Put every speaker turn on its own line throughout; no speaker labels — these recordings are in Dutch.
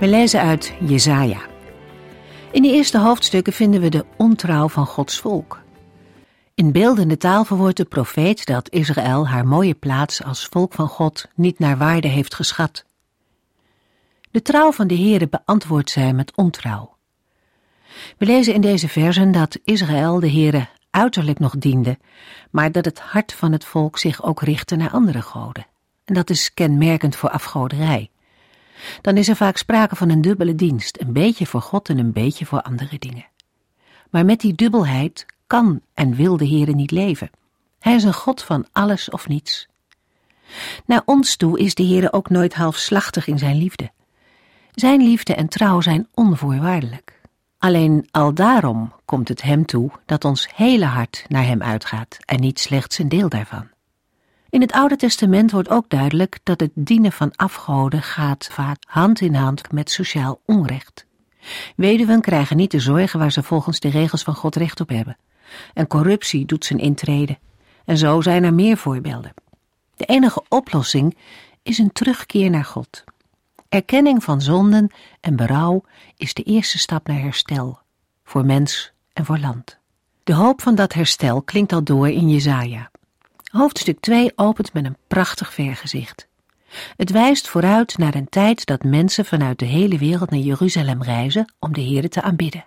We lezen uit Jesaja. In de eerste hoofdstukken vinden we de ontrouw van Gods volk. In beeldende taal verwoordt de profeet dat Israël haar mooie plaats als volk van God niet naar waarde heeft geschat. De trouw van de Heere beantwoordt zij met ontrouw. We lezen in deze versen dat Israël de Heere uiterlijk nog diende, maar dat het hart van het volk zich ook richtte naar andere goden. En dat is kenmerkend voor afgoderij dan is er vaak sprake van een dubbele dienst, een beetje voor God en een beetje voor andere dingen. Maar met die dubbelheid kan en wil de Heere niet leven. Hij is een God van alles of niets. Naar ons toe is de Heere ook nooit halfslachtig in zijn liefde. Zijn liefde en trouw zijn onvoorwaardelijk. Alleen al daarom komt het hem toe dat ons hele hart naar hem uitgaat en niet slechts een deel daarvan. In het Oude Testament wordt ook duidelijk dat het dienen van afgoden gaat vaak hand in hand met sociaal onrecht. Weduwen krijgen niet de zorgen waar ze volgens de regels van God recht op hebben. En corruptie doet zijn intrede. En zo zijn er meer voorbeelden. De enige oplossing is een terugkeer naar God. Erkenning van zonden en berouw is de eerste stap naar herstel, voor mens en voor land. De hoop van dat herstel klinkt al door in Jesaja. Hoofdstuk 2 opent met een prachtig vergezicht. Het wijst vooruit naar een tijd dat mensen vanuit de hele wereld naar Jeruzalem reizen om de Heere te aanbidden.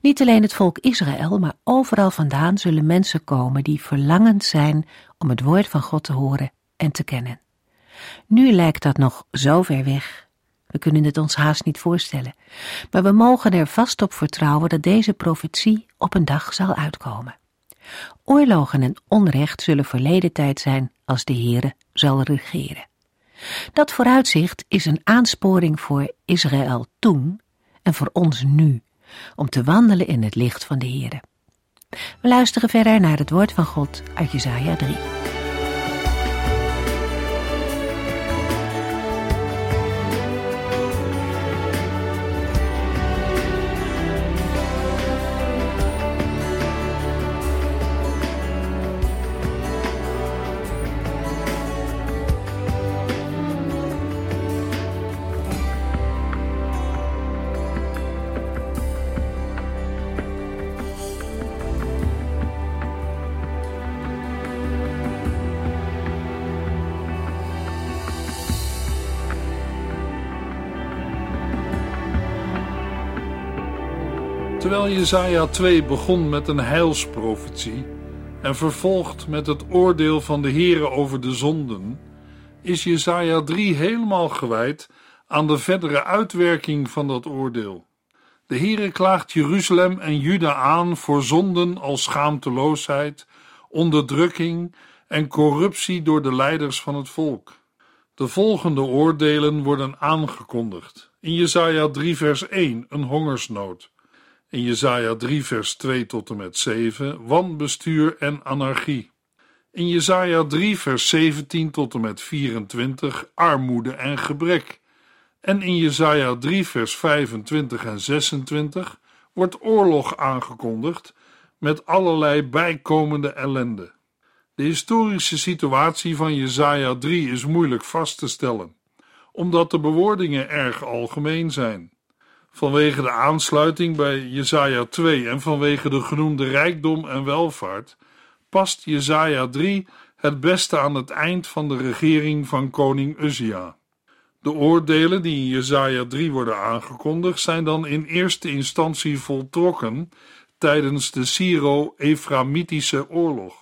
Niet alleen het volk Israël, maar overal vandaan zullen mensen komen die verlangend zijn om het woord van God te horen en te kennen. Nu lijkt dat nog zo ver weg. We kunnen het ons haast niet voorstellen, maar we mogen er vast op vertrouwen dat deze profetie op een dag zal uitkomen. Oorlogen en onrecht zullen verleden tijd zijn als de Heere zal regeren. Dat vooruitzicht is een aansporing voor Israël toen en voor ons nu, om te wandelen in het licht van de Heere. We luisteren verder naar het woord van God uit Jesaja 3.
Jesaja 2 begon met een heilsprofetie en vervolgt met het oordeel van de Heere over de zonden, is Jesaja 3 helemaal gewijd aan de verdere uitwerking van dat oordeel. De Heere klaagt Jeruzalem en Juda aan voor zonden als schaamteloosheid, onderdrukking en corruptie door de leiders van het volk. De volgende oordelen worden aangekondigd. In Jesaja 3 vers 1 een hongersnood. In Jesaja 3 vers 2 tot en met 7 wanbestuur en anarchie. In Jesaja 3 vers 17 tot en met 24 armoede en gebrek. En in Jesaja 3 vers 25 en 26 wordt oorlog aangekondigd met allerlei bijkomende ellende. De historische situatie van Jesaja 3 is moeilijk vast te stellen, omdat de bewoordingen erg algemeen zijn. Vanwege de aansluiting bij Jesaja 2 en vanwege de genoemde rijkdom en welvaart past Jesaja 3 het beste aan het eind van de regering van koning Uzia. De oordelen die in Jesaja 3 worden aangekondigd zijn dan in eerste instantie voltrokken tijdens de Syro-Eframitische oorlog.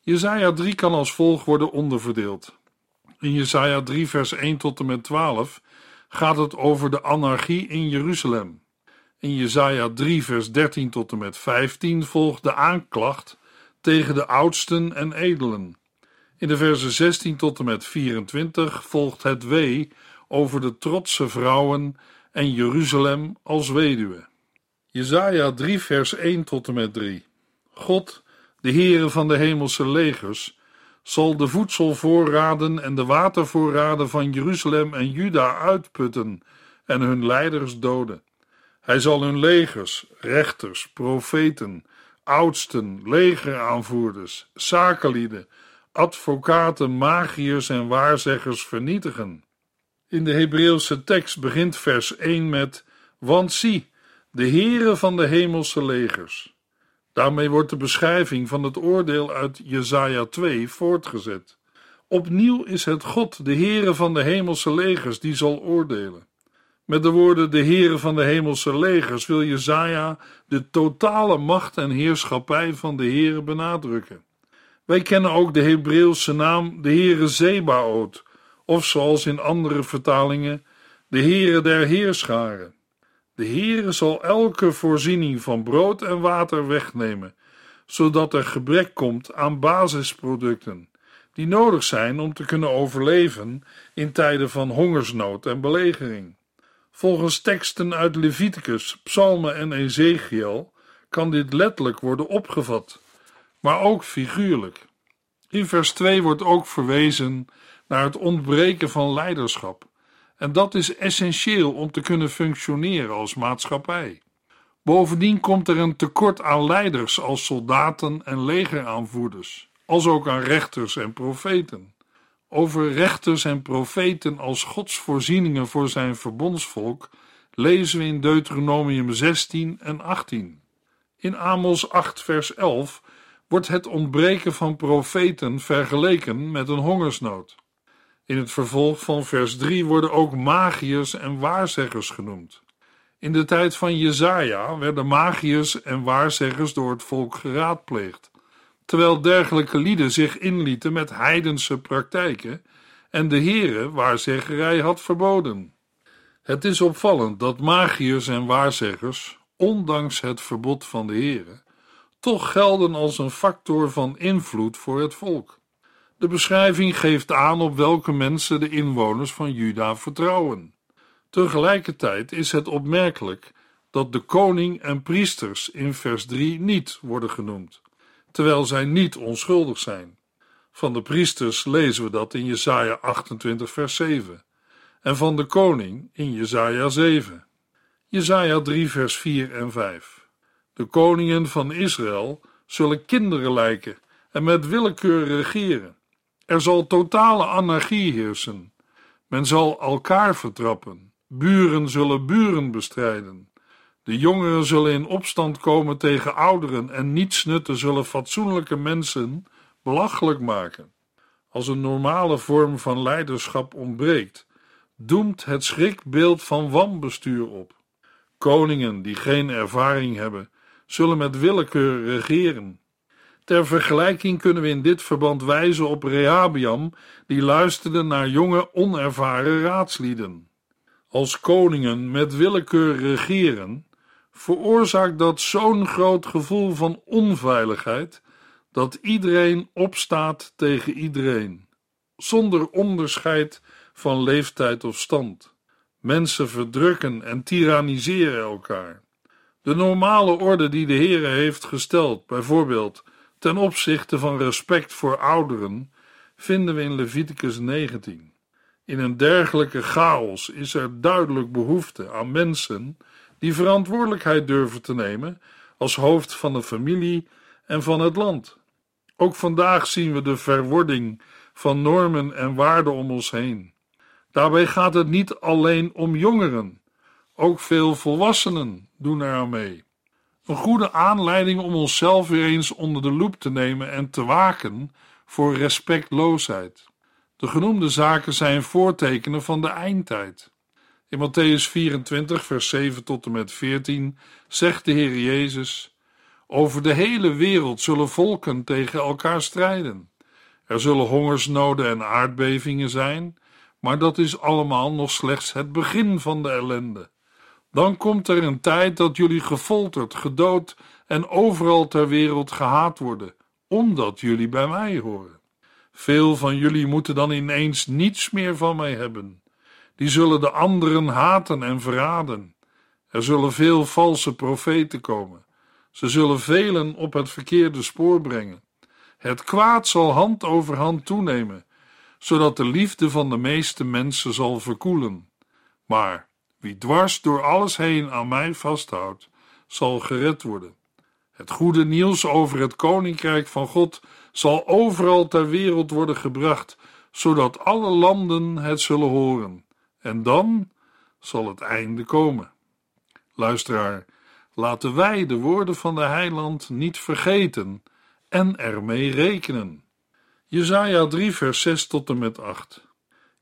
Jesaja 3 kan als volgt worden onderverdeeld. In Jesaja 3 vers 1 tot en met 12 gaat het over de anarchie in Jeruzalem. In Jesaja 3 vers 13 tot en met 15 volgt de aanklacht tegen de oudsten en edelen. In de versen 16 tot en met 24 volgt het wee over de trotse vrouwen en Jeruzalem als weduwe. Jesaja 3 vers 1 tot en met 3 God, de Heere van de hemelse legers, zal de voedselvoorraden en de watervoorraden van Jeruzalem en Juda uitputten en hun leiders doden. Hij zal hun legers, rechters, profeten, oudsten, legeraanvoerders, zakenlieden, advocaten, magiërs en waarzeggers vernietigen. In de Hebreeuwse tekst begint vers 1 met: Want zie, de Heere van de hemelse legers. Daarmee wordt de beschrijving van het oordeel uit Jesaja 2 voortgezet. Opnieuw is het God, de Heere van de hemelse legers, die zal oordelen. Met de woorden de Heere van de hemelse legers wil Jesaja de totale macht en heerschappij van de Heere benadrukken. Wij kennen ook de Hebreeuwse naam de Heere Zebaoth, of zoals in andere vertalingen de Heere der Heerscharen. De Heere zal elke voorziening van brood en water wegnemen, zodat er gebrek komt aan basisproducten die nodig zijn om te kunnen overleven in tijden van hongersnood en belegering. Volgens teksten uit Leviticus, Psalmen en Ezekiel kan dit letterlijk worden opgevat, maar ook figuurlijk. In vers 2 wordt ook verwezen naar het ontbreken van leiderschap, en dat is essentieel om te kunnen functioneren als maatschappij. Bovendien komt er een tekort aan leiders als soldaten en legeraanvoerders, als ook aan rechters en profeten over rechters en profeten als Gods voorzieningen voor zijn verbondsvolk lezen we in Deuteronomium 16 en 18. In Amos 8, vers 11 wordt het ontbreken van profeten vergeleken met een hongersnood. In het vervolg van vers 3 worden ook magiërs en waarzeggers genoemd. In de tijd van Jezaja werden magiërs en waarzeggers door het volk geraadpleegd terwijl dergelijke lieden zich inlieten met heidense praktijken en de Heere waarzeggerij had verboden. Het is opvallend dat magiërs en waarzeggers, ondanks het verbod van de Heere, toch gelden als een factor van invloed voor het volk. De beschrijving geeft aan op welke mensen de inwoners van Juda vertrouwen. Tegelijkertijd is het opmerkelijk dat de koning en priesters in vers 3 niet worden genoemd terwijl zij niet onschuldig zijn. Van de priesters lezen we dat in Jesaja 28 vers 7 en van de koning in Jesaja 7. Jesaja 3 vers 4 en 5. De koningen van Israël zullen kinderen lijken en met willekeur regeren. Er zal totale anarchie heersen. Men zal elkaar vertrappen. Buren zullen buren bestrijden. De jongeren zullen in opstand komen tegen ouderen en nietsnutten zullen fatsoenlijke mensen belachelijk maken. Als een normale vorm van leiderschap ontbreekt, doemt het schrikbeeld van wanbestuur op. Koningen die geen ervaring hebben, zullen met willekeur regeren. Ter vergelijking kunnen we in dit verband wijzen op Rehabiam, die luisterde naar jonge, onervaren raadslieden. Als koningen met willekeur regeren, veroorzaakt dat zo'n groot gevoel van onveiligheid dat iedereen opstaat tegen iedereen, zonder onderscheid van leeftijd of stand. Mensen verdrukken en tyranniseren elkaar. De normale orde die de Heere heeft gesteld, bijvoorbeeld ten opzichte van respect voor ouderen, vinden we in Leviticus 19. In een dergelijke chaos is er duidelijk behoefte aan mensen die verantwoordelijkheid durven te nemen als hoofd van de familie en van het land. Ook vandaag zien we de verwording van normen en waarden om ons heen. Daarbij gaat het niet alleen om jongeren, ook veel volwassenen doen eraan mee. Een goede aanleiding om onszelf weer eens onder de loep te nemen en te waken voor respectloosheid. De genoemde zaken zijn voortekenen van de eindtijd. In Matthäus 24, vers 7 tot en met 14 zegt de Heer Jezus: Over de hele wereld zullen volken tegen elkaar strijden. Er zullen hongersnoden en aardbevingen zijn, maar dat is allemaal nog slechts het begin van de ellende. Dan komt er een tijd dat jullie gefolterd, gedood en overal ter wereld gehaat worden, omdat jullie bij mij horen. Veel van jullie moeten dan ineens niets meer van mij hebben. Die zullen de anderen haten en verraden. Er zullen veel valse profeten komen. Ze zullen velen op het verkeerde spoor brengen. Het kwaad zal hand over hand toenemen, zodat de liefde van de meeste mensen zal verkoelen. Maar wie dwars door alles heen aan mij vasthoudt, zal gered worden. Het goede nieuws over het koninkrijk van God zal overal ter wereld worden gebracht, zodat alle landen het zullen horen. En dan zal het einde komen. Luisteraar, laten wij de woorden van de heiland niet vergeten en ermee rekenen. Jezaja 3 vers 6 tot en met 8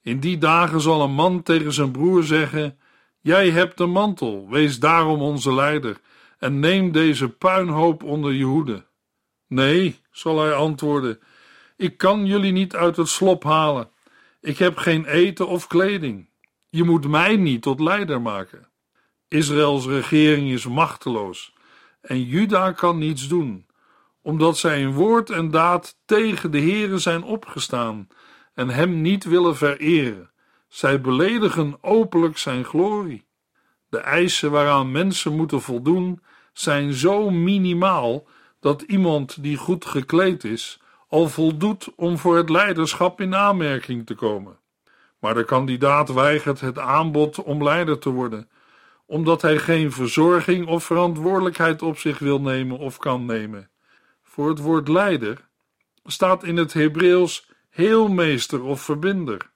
In die dagen zal een man tegen zijn broer zeggen, Jij hebt de mantel, wees daarom onze leider, en neem deze puinhoop onder je hoede. Nee, zal hij antwoorden, ik kan jullie niet uit het slop halen. Ik heb geen eten of kleding. Je moet mij niet tot leider maken. Israëls regering is machteloos en Juda kan niets doen, omdat zij in woord en daad tegen de Heere zijn opgestaan en hem niet willen vereren. Zij beledigen openlijk zijn glorie. De eisen waaraan mensen moeten voldoen zijn zo minimaal dat iemand die goed gekleed is al voldoet om voor het leiderschap in aanmerking te komen. Maar de kandidaat weigert het aanbod om leider te worden, omdat hij geen verzorging of verantwoordelijkheid op zich wil nemen of kan nemen. Voor het woord leider staat in het Hebreeuws heelmeester of verbinder.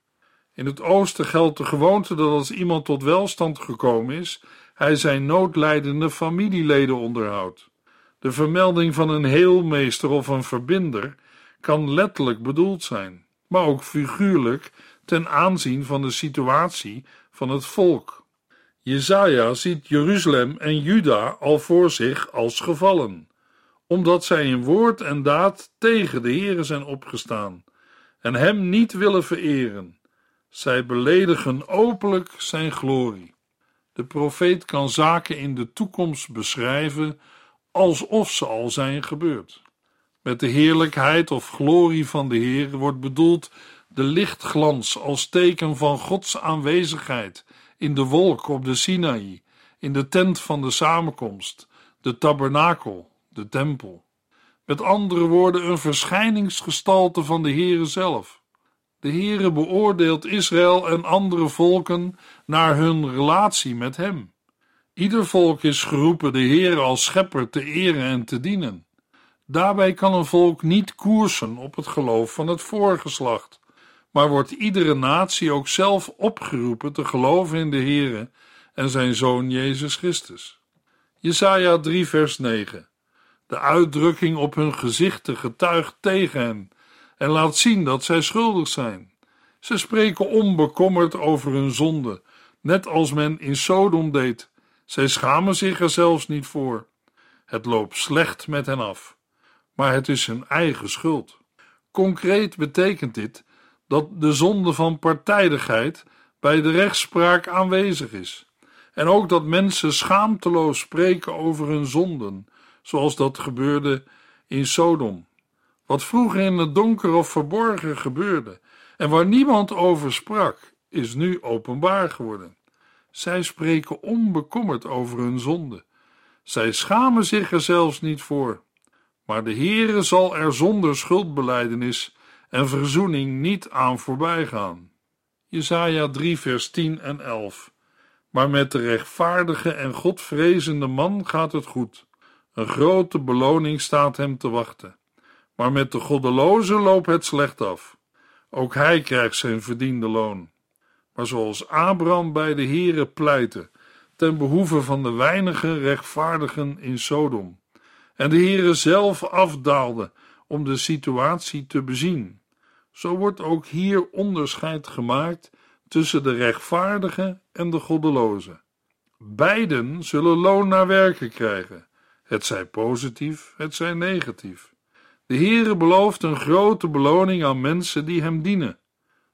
In het oosten geldt de gewoonte dat als iemand tot welstand gekomen is, hij zijn noodlijdende familieleden onderhoudt. De vermelding van een heelmeester of een verbinder kan letterlijk bedoeld zijn, maar ook figuurlijk ten aanzien van de situatie van het volk. Jezaja ziet Jeruzalem en Juda al voor zich als gevallen, omdat zij in woord en daad tegen de Heere zijn opgestaan en hem niet willen vereren. Zij beledigen openlijk zijn glorie. De profeet kan zaken in de toekomst beschrijven alsof ze al zijn gebeurd. Met de heerlijkheid of glorie van de Heer wordt bedoeld de lichtglans als teken van Gods aanwezigheid in de wolk op de Sinaï, in de tent van de samenkomst, de tabernakel, de tempel. Met andere woorden, een verschijningsgestalte van de Heere zelf. De Heere beoordeelt Israël en andere volken naar hun relatie met Hem. Ieder volk is geroepen de Heere als schepper te eren en te dienen. Daarbij kan een volk niet koersen op het geloof van het voorgeslacht, maar wordt iedere natie ook zelf opgeroepen te geloven in de Heere en zijn Zoon Jezus Christus. Jesaja 3 vers 9 De uitdrukking op hun gezichten getuigt tegen hen en laat zien dat zij schuldig zijn. Ze spreken onbekommerd over hun zonde, net als men in Sodom deed. Zij schamen zich er zelfs niet voor. Het loopt slecht met hen af, maar het is hun eigen schuld. Concreet betekent dit dat de zonde van partijdigheid bij de rechtspraak aanwezig is. En ook dat mensen schaamteloos spreken over hun zonden, zoals dat gebeurde in Sodom. Wat vroeger in het donker of verborgen gebeurde en waar niemand over sprak, is nu openbaar geworden. Zij spreken onbekommerd over hun zonde. Zij schamen zich er zelfs niet voor. Maar de Heere zal er zonder schuldbeleidenis en verzoening niet aan voorbij gaan. Jesaja 3 vers 10 en 11 Maar met de rechtvaardige en godvrezende man gaat het goed. Een grote beloning staat hem te wachten. Maar met de goddeloze loopt het slecht af. Ook hij krijgt zijn verdiende loon. Maar zoals Abraham bij de Heere pleitte, ten behoeve van de weinige rechtvaardigen in Sodom, en de Heere zelf afdaalde om de situatie te bezien, zo wordt ook hier onderscheid gemaakt tussen de rechtvaardige en de goddeloze. Beiden zullen loon naar werken krijgen, het zij positief, het zij negatief. De Heere belooft een grote beloning aan mensen die hem dienen.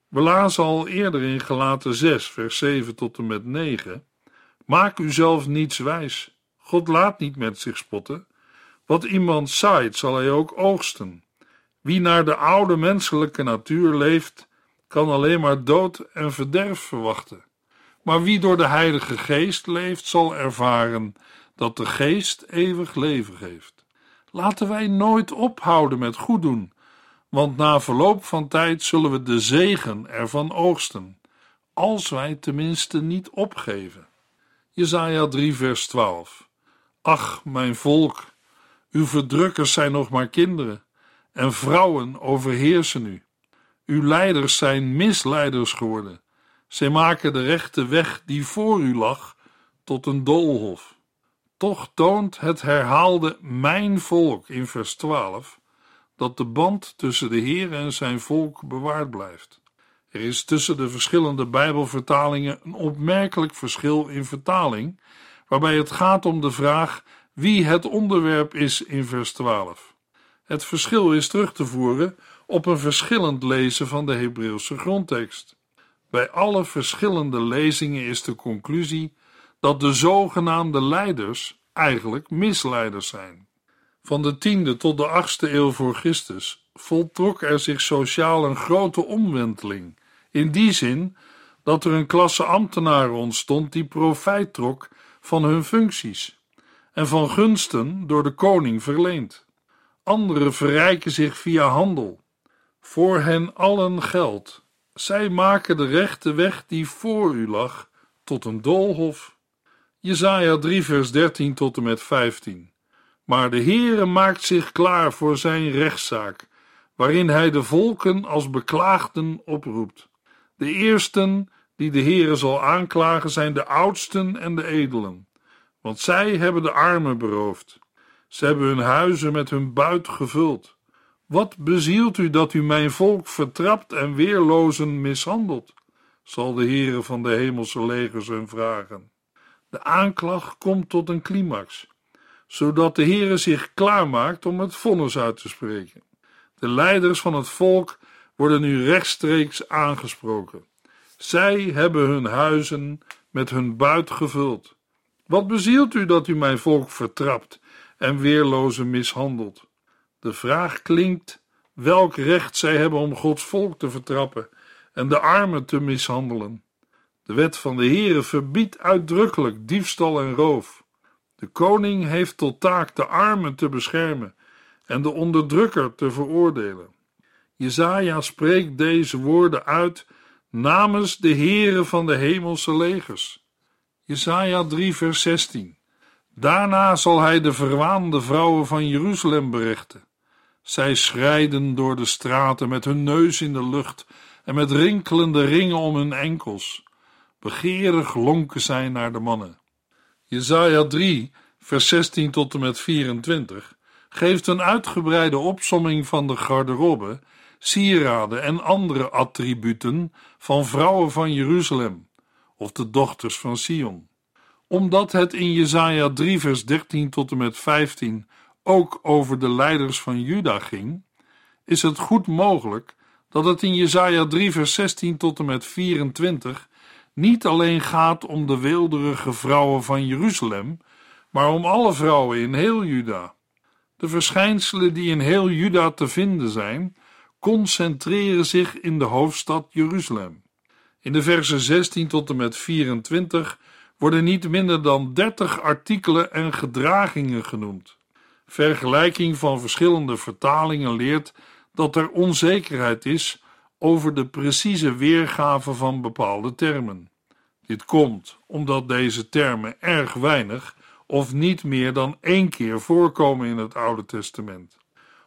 We lazen al eerder in Gelaten 6, vers 7 tot en met 9. Maak uzelf niets wijs. God laat niet met zich spotten. Wat iemand zaait, zal hij ook oogsten. Wie naar de oude menselijke natuur leeft, kan alleen maar dood en verderf verwachten. Maar wie door de Heilige Geest leeft, zal ervaren dat de Geest eeuwig leven geeft. Laten wij nooit ophouden met goed doen, want na verloop van tijd zullen we de zegen ervan oogsten, als wij tenminste niet opgeven. Jesaja 3 vers 12 Ach, mijn volk, uw verdrukkers zijn nog maar kinderen, en vrouwen overheersen u. Uw leiders zijn misleiders geworden. Zij maken de rechte weg die voor u lag tot een doolhof. Toch toont het herhaalde mijn volk in vers 12 dat de band tussen de Heer en zijn volk bewaard blijft. Er is tussen de verschillende Bijbelvertalingen een opmerkelijk verschil in vertaling, waarbij het gaat om de vraag wie het onderwerp is in vers 12. Het verschil is terug te voeren op een verschillend lezen van de Hebreeuwse grondtekst. Bij alle verschillende lezingen is de conclusie dat de zogenaamde leiders eigenlijk misleiders zijn. Van de tiende tot de achtste eeuw voor Christus voltrok er zich sociaal een grote omwenteling, in die zin dat er een klasse ambtenaren ontstond die profijt trok van hun functies en van gunsten door de koning verleend. Anderen verrijken zich via handel. Voor hen allen geldt. Zij maken de rechte weg die voor u lag tot een doolhof. Jesaja 3 vers 13 tot en met 15. Maar de Heere maakt zich klaar voor zijn rechtszaak, waarin hij de volken als beklaagden oproept. De eersten die de Heere zal aanklagen zijn de oudsten en de edelen, want zij hebben de armen beroofd. Ze hebben hun huizen met hun buit gevuld. Wat bezielt u dat u mijn volk vertrapt en weerlozen mishandelt? Zal de Heere van de hemelse legers hun vragen. De aanklacht komt tot een climax, zodat de Heere zich klaarmaakt om het vonnis uit te spreken. De leiders van het volk worden nu rechtstreeks aangesproken. Zij hebben hun huizen met hun buit gevuld. Wat bezielt u dat u mijn volk vertrapt en weerlozen mishandelt? De vraag klinkt welk recht zij hebben om Gods volk te vertrappen en de armen te mishandelen. De wet van de Heere verbiedt uitdrukkelijk diefstal en roof. De koning heeft tot taak de armen te beschermen en de onderdrukker te veroordelen. Jezaja spreekt deze woorden uit namens de Heere van de hemelse legers. Jesaja 3 vers 16 Daarna zal hij de verwaande vrouwen van Jeruzalem berechten. Zij schrijden door de straten met hun neus in de lucht en met rinkelende ringen om hun enkels. Begeerig lonken zij naar de mannen. Jesaja 3, vers 16 tot en met 24 geeft een uitgebreide opsomming van de garderobe, sieraden en andere attributen van vrouwen van Jeruzalem, of de dochters van Sion. Omdat het in Jesaja 3, vers 13 tot en met 15 ook over de leiders van Juda ging, is het goed mogelijk dat het in Jesaja 3 vers 16 tot en met 24 niet alleen gaat om de weelderige vrouwen van Jeruzalem, maar om alle vrouwen in heel Juda. De verschijnselen die in heel Juda te vinden zijn, concentreren zich in de hoofdstad Jeruzalem. In de versen 16 tot en met 24 worden niet minder dan 30 artikelen en gedragingen genoemd. Vergelijking van verschillende vertalingen leert dat er onzekerheid is over de precieze weergave van bepaalde termen. Dit komt omdat deze termen erg weinig of niet meer dan één keer voorkomen in het Oude Testament.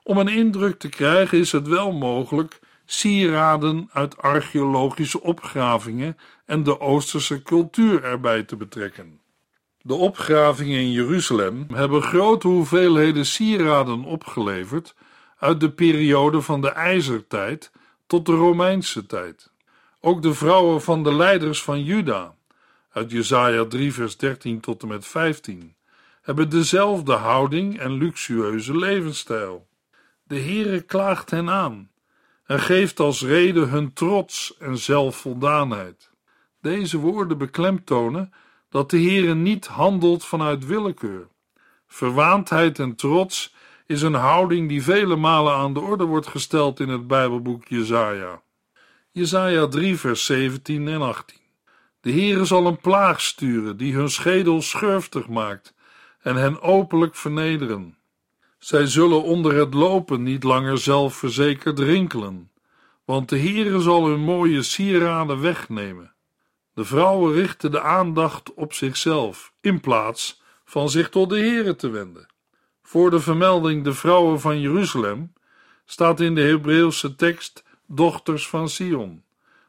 Om een indruk te krijgen is het wel mogelijk sieraden uit archeologische opgravingen en de Oosterse cultuur erbij te betrekken. De opgravingen in Jeruzalem hebben grote hoeveelheden sieraden opgeleverd uit de periode van de IJzertijd tot de Romeinse tijd. Ook de vrouwen van de leiders van Juda, uit Jesaja 3 vers 13 tot en met 15, hebben dezelfde houding en luxueuze levensstijl. De Heere klaagt hen aan en geeft als reden hun trots en zelfvoldaanheid. Deze woorden beklemtonen dat de Heere niet handelt vanuit willekeur. Verwaandheid en trots is een houding die vele malen aan de orde wordt gesteld in het Bijbelboek Jesaja. Jesaja 3 vers 17 en 18 De Heere zal een plaag sturen die hun schedel schurftig maakt en hen openlijk vernederen. Zij zullen onder het lopen niet langer zelfverzekerd rinkelen, want de Heere zal hun mooie sieraden wegnemen. De vrouwen richten de aandacht op zichzelf in plaats van zich tot de Heere te wenden. Voor de vermelding de vrouwen van Jeruzalem staat in de Hebreeuwse tekst dochters van Sion.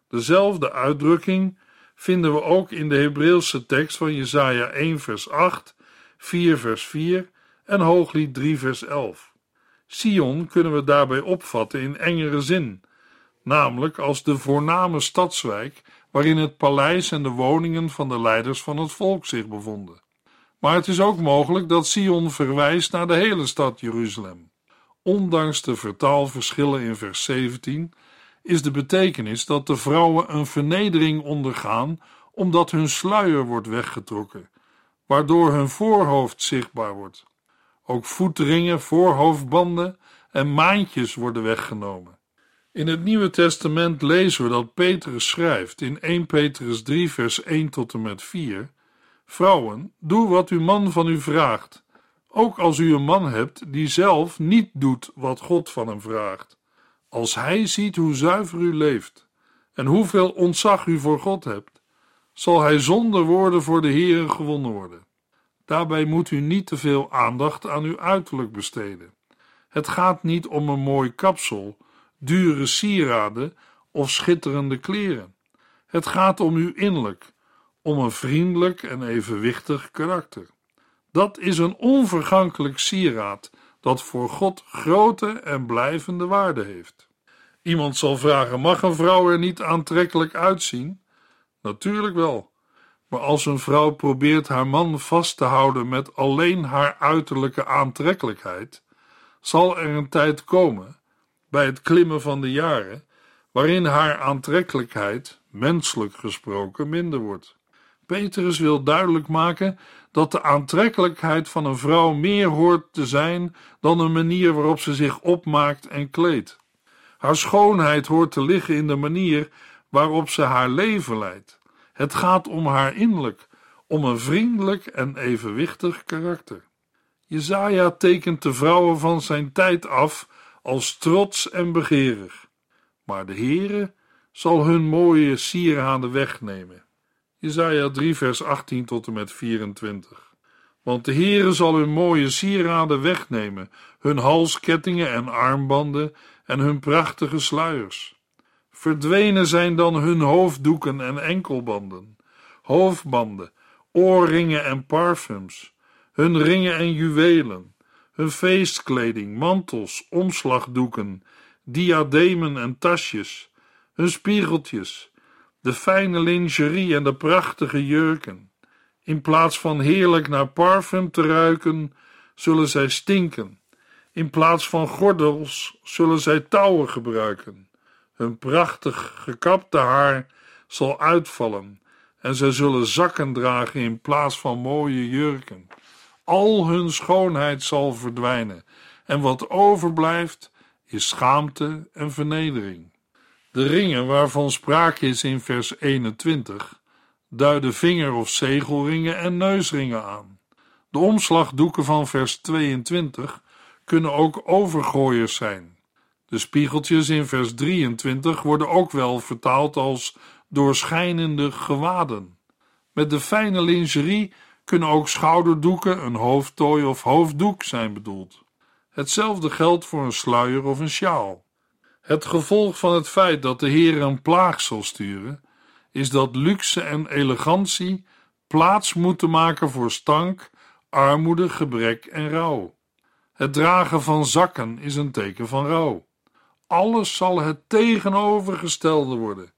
Dezelfde uitdrukking vinden we ook in de Hebreeuwse tekst van Jesaja 1 vers 8, 4 vers 4 en Hooglied 3 vers 11. Sion kunnen we daarbij opvatten in engere zin, namelijk als de voorname stadswijk waarin het paleis en de woningen van de leiders van het volk zich bevonden. Maar het is ook mogelijk dat Sion verwijst naar de hele stad Jeruzalem. Ondanks de vertaalverschillen in vers 17 is de betekenis dat de vrouwen een vernedering ondergaan omdat hun sluier wordt weggetrokken, waardoor hun voorhoofd zichtbaar wordt. Ook voetringen, voorhoofdbanden en maantjes worden weggenomen. In het Nieuwe Testament lezen we dat Petrus schrijft in 1 Petrus 3, vers 1 tot en met 4: Vrouwen, doe wat uw man van u vraagt, ook als u een man hebt die zelf niet doet wat God van hem vraagt. Als hij ziet hoe zuiver u leeft en hoeveel ontzag u voor God hebt, zal hij zonder woorden voor de Heere gewonnen worden. Daarbij moet u niet te veel aandacht aan uw uiterlijk besteden. Het gaat niet om een mooi kapsel, dure sieraden of schitterende kleren. Het gaat om uw innerlijk, om een vriendelijk en evenwichtig karakter. Dat is een onvergankelijk sieraad dat voor God grote en blijvende waarde heeft. Iemand zal vragen: mag een vrouw er niet aantrekkelijk uitzien? Natuurlijk wel. Maar als een vrouw probeert haar man vast te houden met alleen haar uiterlijke aantrekkelijkheid, zal er een tijd komen, bij het klimmen van de jaren, waarin haar aantrekkelijkheid, menselijk gesproken, minder wordt. Petrus wil duidelijk maken dat de aantrekkelijkheid van een vrouw meer hoort te zijn dan een manier waarop ze zich opmaakt en kleedt. Haar schoonheid hoort te liggen in de manier waarop ze haar leven leidt. Het gaat om haar innerlijk, om een vriendelijk en evenwichtig karakter. Jezaja tekent de vrouwen van zijn tijd af als trots en begeerig. Maar de Heere zal hun mooie sieraden wegnemen. Jezaja 3 vers 18 tot en met 24. Want de Heere zal hun mooie sieraden wegnemen, hun halskettingen en armbanden en hun prachtige sluiers. Verdwenen zijn dan hun hoofddoeken en enkelbanden, hoofdbanden, oorringen en parfums, hun ringen en juwelen, hun feestkleding, mantels, omslagdoeken, diademen en tasjes, hun spiegeltjes, de fijne lingerie en de prachtige jurken. In plaats van heerlijk naar parfum te ruiken, zullen zij stinken. In plaats van gordels zullen zij touwen gebruiken. Hun prachtig gekapte haar zal uitvallen en zij zullen zakken dragen in plaats van mooie jurken. Al hun schoonheid zal verdwijnen en wat overblijft is schaamte en vernedering. De ringen waarvan sprake is in vers 21 duiden vinger- of zegelringen en neusringen aan. De omslagdoeken van vers 22 kunnen ook overgooiers zijn. De spiegeltjes in vers 23 worden ook wel vertaald als doorschijnende gewaden. Met de fijne lingerie kunnen ook schouderdoeken, een hoofdtooi of hoofddoek zijn bedoeld. Hetzelfde geldt voor een sluier of een sjaal. Het gevolg van het feit dat de Heer een plaag zal sturen, is dat luxe en elegantie plaats moeten maken voor stank, armoede, gebrek en rouw. Het dragen van zakken is een teken van rouw. Alles zal het tegenovergestelde worden.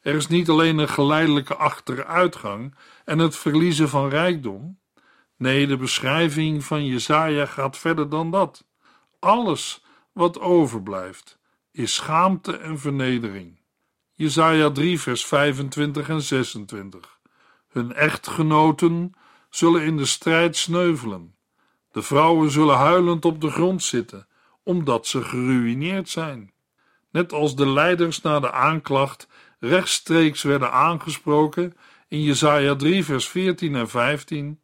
Er is niet alleen een geleidelijke achteruitgang en het verliezen van rijkdom. Nee, de beschrijving van Jesaja gaat verder dan dat. Alles wat overblijft, is schaamte en vernedering. Jesaja 3 vers 25 en 26 Hun echtgenoten zullen in de strijd sneuvelen. De vrouwen zullen huilend op de grond zitten, omdat ze geruïneerd zijn. Net als de leiders na de aanklacht rechtstreeks werden aangesproken in Jesaja 3 vers 14 en 15,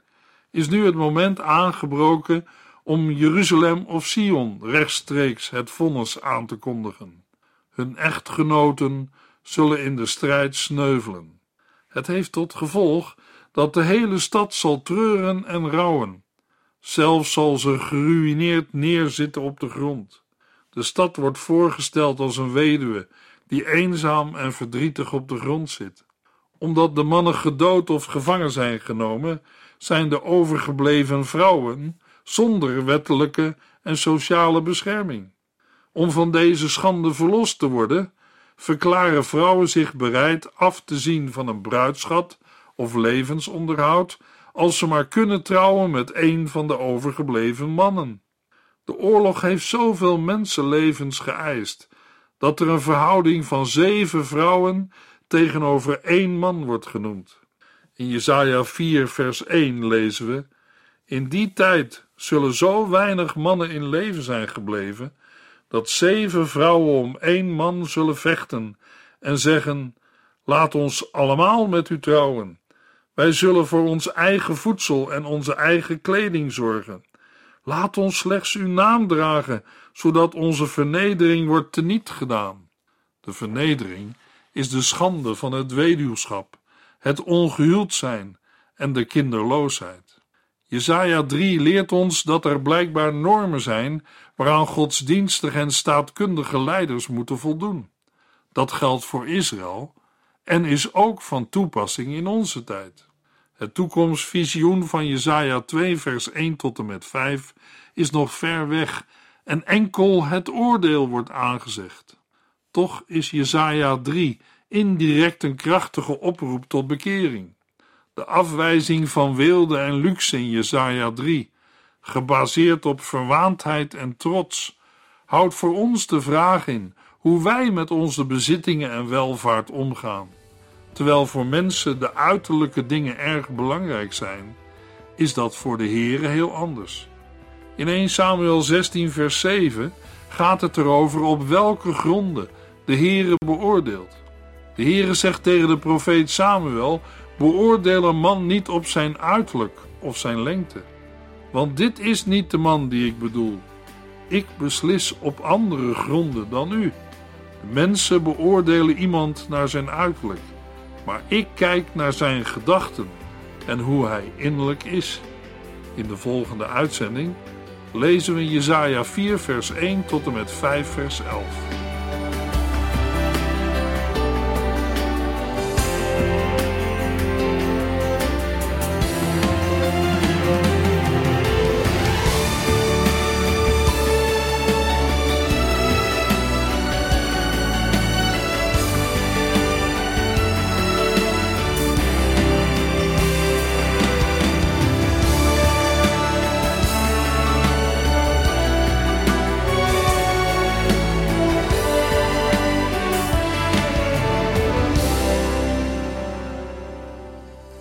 is nu het moment aangebroken om Jeruzalem of Sion rechtstreeks het vonnis aan te kondigen. Hun echtgenoten zullen in de strijd sneuvelen. Het heeft tot gevolg dat de hele stad zal treuren en rouwen. Zelfs zal ze geruïneerd neerzitten op de grond. De stad wordt voorgesteld als een weduwe die eenzaam en verdrietig op de grond zit. Omdat de mannen gedood of gevangen zijn genomen, zijn de overgebleven vrouwen zonder wettelijke en sociale bescherming. Om van deze schande verlost te worden, verklaren vrouwen zich bereid af te zien van een bruidschat of levensonderhoud als ze maar kunnen trouwen met een van de overgebleven mannen. De oorlog heeft zoveel mensenlevens geëist dat er een verhouding van zeven vrouwen tegenover één man wordt genoemd. In Jesaja 4 vers 1 lezen we: In die tijd zullen zo weinig mannen in leven zijn gebleven dat zeven vrouwen om één man zullen vechten en zeggen: Laat ons allemaal met u trouwen. Wij zullen voor ons eigen voedsel en onze eigen kleding zorgen. Laat ons slechts uw naam dragen, zodat onze vernedering wordt teniet gedaan. De vernedering is de schande van het weduwschap, het ongehuwd zijn en de kinderloosheid. Jesaja 3 leert ons dat er blijkbaar normen zijn waaraan godsdienstige en staatkundige leiders moeten voldoen. Dat geldt voor Israël en is ook van toepassing in onze tijd. Het toekomstvisioen van Jesaja 2 vers 1 tot en met 5 is nog ver weg en enkel het oordeel wordt aangezegd. Toch is Jesaja 3 indirect een krachtige oproep tot bekering. De afwijzing van weelde en luxe in Jesaja 3, gebaseerd op verwaandheid en trots, houdt voor ons de vraag in hoe wij met onze bezittingen en welvaart omgaan. Terwijl voor mensen de uiterlijke dingen erg belangrijk zijn, is dat voor de Heere heel anders. In 1 Samuel 16 vers 7 gaat het erover op welke gronden de Heere beoordeelt. De Heere zegt tegen de profeet Samuel: Beoordeel een man niet op zijn uiterlijk of zijn lengte, want dit is niet de man die ik bedoel. Ik beslis op andere gronden dan u. mensen beoordelen iemand naar zijn uiterlijk, maar ik kijk naar zijn gedachten en hoe hij innerlijk is. In de volgende uitzending lezen we Jesaja 4 vers 1 tot en met 5 vers 11.